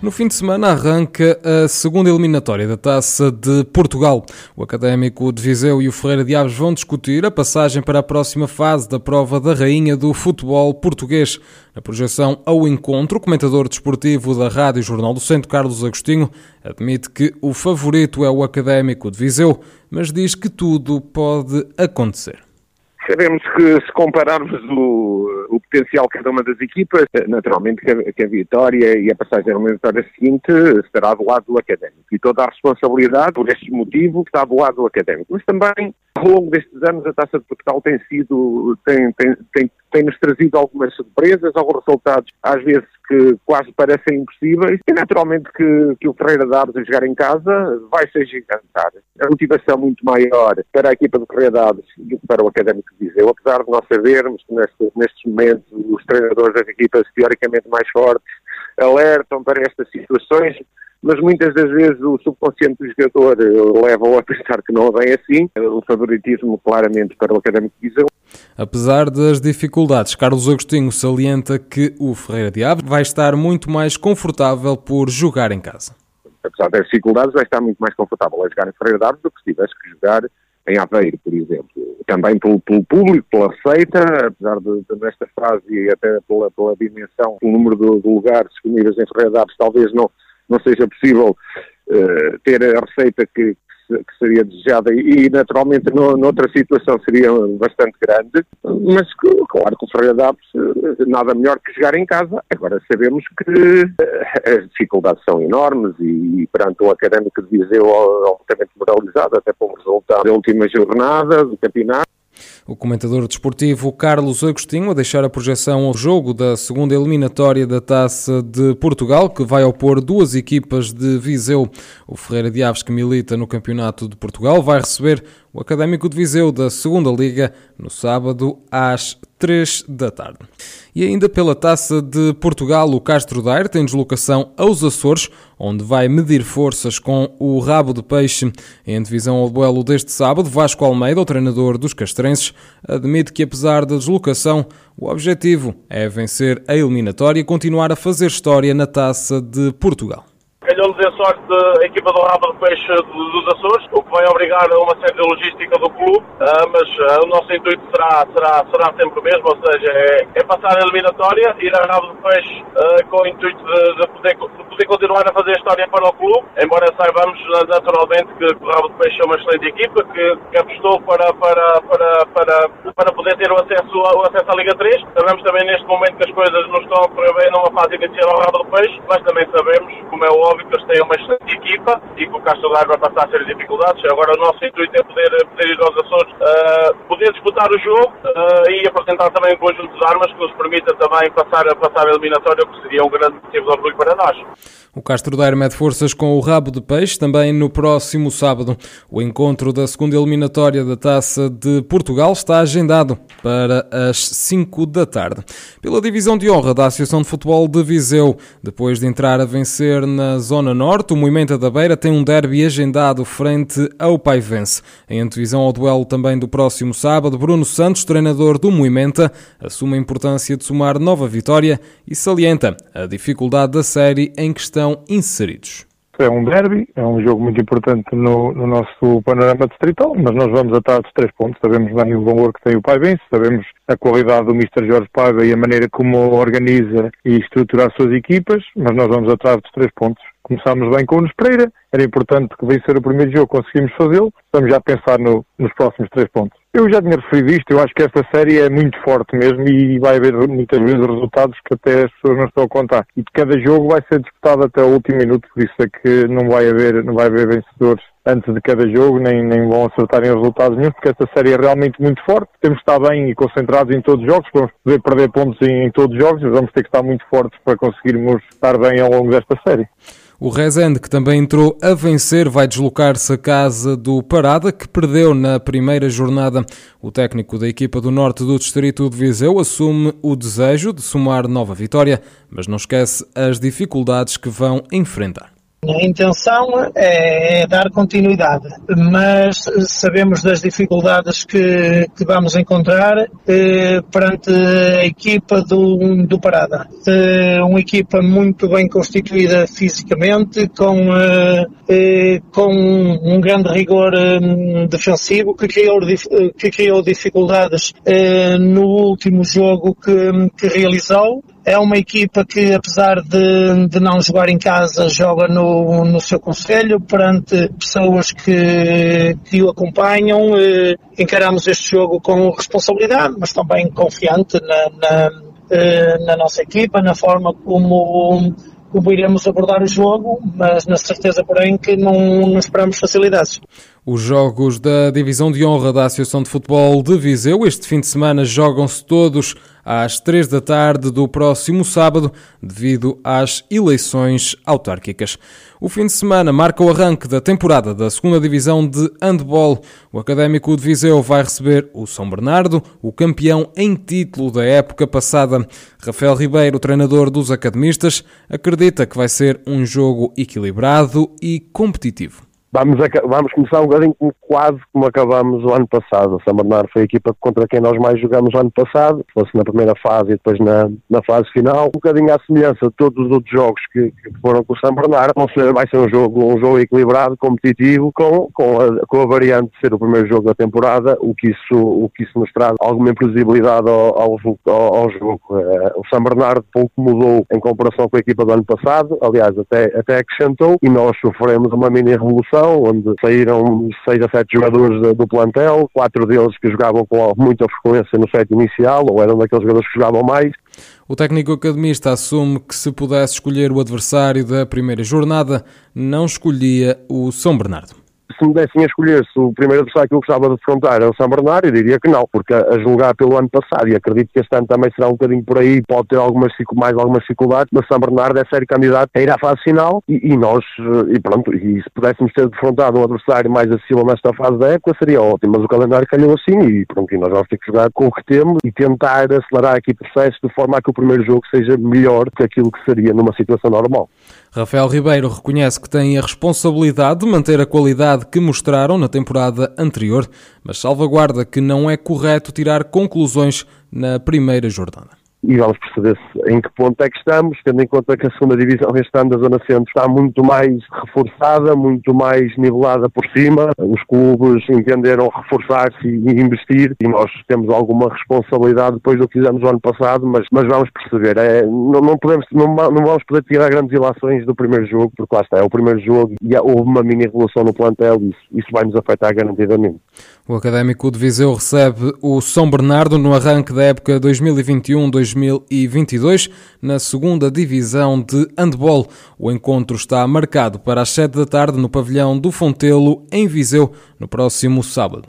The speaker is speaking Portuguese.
No fim de semana arranca a segunda eliminatória da Taça de Portugal. O Académico de Viseu e o Ferreira de Aves vão discutir a passagem para a próxima fase da prova da Rainha do Futebol Português. Na projeção ao encontro, o comentador desportivo da Rádio Jornal do Centro, Carlos Agostinho, admite que o favorito é o Académico de Viseu, mas diz que tudo pode acontecer. Sabemos que se compararmos o, o potencial de cada uma das equipas, naturalmente que a, que a vitória e a passagem à vitória seguinte estará do lado do académico. E toda a responsabilidade, por este motivo, está do lado do académico. Mas também, ao longo destes anos, a Taça de Portugal tem sido, tem, tem, tem, tem-nos trazido algumas surpresas, alguns resultados, às vezes, que quase parecem impossíveis. E, naturalmente, que, que o Ferreira Daves a jogar em casa vai ser gigantar. A motivação muito maior para a equipa Ferreira Daves do que para o Académico de Viseu, apesar de nós sabermos que neste, nestes momentos os treinadores das equipas teoricamente mais fortes alertam para estas situações, mas muitas das vezes o subconsciente do jogador leva-o a pensar que não é bem assim. O favoritismo claramente para o Académico de Viseu. Apesar das dificuldades, Carlos Agostinho salienta que o Ferreira de Aves vai estar muito mais confortável por jogar em casa. Apesar das dificuldades, vai estar muito mais confortável a jogar em Ferreira de do que se tivesse que jogar em Aveiro, por exemplo. Também pelo, pelo público, pela receita, apesar de, de, nesta fase e até pela, pela dimensão, pelo número de, de lugares disponíveis em Ferreira de talvez não, não seja possível uh, ter a receita que, que seria desejada e naturalmente no, noutra situação seria bastante grande, mas claro que o Ferreira Daves eh, nada melhor que jogar em casa. Agora sabemos que eh, as dificuldades são enormes e, e perante o Académico de Viseu altamente moralizado até para o resultado da última jornada do campeonato. O comentador desportivo Carlos Agostinho a deixar a projeção ao jogo da segunda eliminatória da Taça de Portugal, que vai opor duas equipas de Viseu. O Ferreira de Aves, que milita no Campeonato de Portugal, vai receber o Académico de Viseu da Segunda Liga no sábado às 3 da tarde. E ainda pela Taça de Portugal, o Castro Daire tem deslocação aos Açores, onde vai medir forças com o Rabo de Peixe. Em divisão ao duelo deste sábado, Vasco Almeida, o treinador dos castrenses, admite que apesar da deslocação, o objetivo é vencer a eliminatória e continuar a fazer história na Taça de Portugal calhou-nos em sorte a equipa do Rabo de Peixe dos Açores, o que vai obrigar a uma certa logística do clube, ah, mas ah, o nosso intuito será, será, será sempre o mesmo, ou seja, é, é passar a eliminatória, ir a Rabo de Peixe ah, com o intuito de, de, poder, de, poder, continuar a fazer história para o clube, embora saibamos naturalmente que o Rabo de Peixe é uma excelente equipa, que, que apostou para, para, para, para, para poder ter o acesso, o acesso à Liga 3. Sabemos também neste momento que as coisas não estão a correr bem numa fase inicial ao Rabo de Peixe, mas também sabemos, como é óbvio, que eles têm uma excelente equipa e que o Castro Daire vai passar a ser dificuldades. Agora o nosso intuito é poder, poder ir aos Açores, uh, poder disputar o jogo uh, e apresentar também um conjunto de armas que nos permita também passar, passar a eliminatória, que seria um grande motivo de orgulho para nós. O Castro Daire mede forças com o rabo de peixe também no próximo sábado. O encontro da segunda eliminatória da Taça de Portugal está agendado para as 5 da tarde. Pela divisão de honra da Associação de Futebol de Viseu, depois de entrar a vencer na Zona Norte, o Moimenta da Beira tem um derby agendado frente ao Paivense. Em antevisão ao duelo também do próximo sábado, Bruno Santos, treinador do Moimenta, assume a importância de somar nova vitória e salienta a dificuldade da série em que estão inseridos. É um derby, é um jogo muito importante no, no, nosso panorama distrital, mas nós vamos atrás dos três pontos. Sabemos bem o valor que tem o Paivense, sabemos a qualidade do Mr. Jorge Paiva e a maneira como organiza e estrutura as suas equipas, mas nós vamos atrás dos três pontos. Começámos bem com o Nunes Pereira, era importante que vencer o primeiro jogo, conseguimos fazê-lo, estamos já a pensar no, nos próximos três pontos. Eu já tinha referido isto, eu acho que esta série é muito forte mesmo e vai haver muitas vezes resultados que até as pessoas não estão a contar. E cada jogo vai ser disputado até o último minuto, por isso é que não vai haver, não vai haver vencedores antes de cada jogo, nem, nem vão acertar em resultados nenhum, porque esta série é realmente muito forte. Temos que estar bem e concentrados em todos os jogos, vamos poder perder pontos em, em todos os jogos, mas vamos ter que estar muito fortes para conseguirmos estar bem ao longo desta série. O Rezende, que também entrou a vencer, vai deslocar-se à casa do Parada, que perdeu na primeira jornada. O técnico da equipa do Norte do Distrito de Viseu assume o desejo de somar nova vitória, mas não esquece as dificuldades que vão enfrentar. A intenção é, é dar continuidade, mas sabemos das dificuldades que, que vamos encontrar eh, perante a equipa do, do Parada. Eh, uma equipa muito bem constituída fisicamente, com, eh, eh com um grande rigor eh, defensivo que criou, que criou dificuldades eh, no último jogo que, que realizou é uma equipa que, apesar de, de não jogar em casa, joga no, no seu conselho, perante pessoas que, que o acompanham. Eh, encaramos este jogo com responsabilidade, mas também confiante na, na, eh, na nossa equipa, na forma como como iremos abordar o jogo, mas na certeza, porém, que não, não esperamos facilidades. Os jogos da Divisão de Honra da Associação de Futebol de Viseu este fim de semana jogam-se todos às três da tarde do próximo sábado, devido às eleições autárquicas. O fim de semana marca o arranque da temporada da segunda Divisão de Handball. O Académico de Viseu vai receber o São Bernardo, o campeão em título da época passada. Rafael Ribeiro, treinador dos academistas, acredita que vai ser um jogo equilibrado e competitivo. Vamos, vamos começar um bocadinho quase como acabamos o ano passado. O São Bernardo foi a equipa contra quem nós mais jogamos o ano passado, fosse na primeira fase e depois na, na fase final. Um bocadinho à semelhança de todos os outros jogos que, que foram com o São Bernardo. vai ser um jogo, um jogo equilibrado, competitivo, com, com, a, com a variante de ser o primeiro jogo da temporada, o que isso, o que isso nos traz alguma imprevisibilidade ao, ao, ao, jogo. Uh, o São Bernardo pouco mudou em comparação com a equipa do ano passado, aliás, até, até acrescentou, e nós sofremos uma mini revolução onde saíram seis a sete jogadores do plantel, quatro deles que jogavam com muita frequência no set inicial, ou eram daqueles jogadores que jogavam mais. O técnico academista assume que se pudesse escolher o adversário da primeira jornada, não escolhia o São Bernardo se me dessem a escolher se o primeiro adversário que eu gostava de defrontar era o São Bernardo, eu diria que não, porque a julgar pelo ano passado, e acredito que este ano também será um bocadinho por aí, pode ter algumas, mais algumas dificuldades, mas São Bernardo é sério candidato a ir à fase final e, e, nós, eh, e pronto, e se pudéssemos ter defrontado um adversário mais acima nesta fase da época seria ótimo, mas o calendário calhou assim e pronto, e nós vamos ter que jogar com o que temos e tentar acelerar aqui o processo de forma a que o primeiro jogo seja melhor que aquilo que seria numa situação normal. Rafael Ribeiro reconhece que tem a responsabilidade de manter a qualidade que mostraram na temporada anterior, mas salvaguarda que não é correto tirar conclusões na primeira jornada e vamos perceber em que ponto é que estamos, tendo em conta que a segunda divisão este ano da Zona Centro está muito mais reforçada, muito mais nivelada por cima. Os clubes entenderam reforçar-se e investir e nós temos alguma responsabilidade depois do que fizemos o ano passado, mas, mas vamos perceber. É, não, não, podemos, não, não vamos poder tirar grandes ilações do primeiro jogo, porque lá está, é o primeiro jogo e houve uma mini revolução no plantel e isso, isso vai nos afetar garantidamente. O Académico de Viseu recebe o São Bernardo no arranque da época 2021-2022 na segunda divisão de handball. O encontro está marcado para as 7 da tarde no pavilhão do Fontelo, em Viseu, no próximo sábado.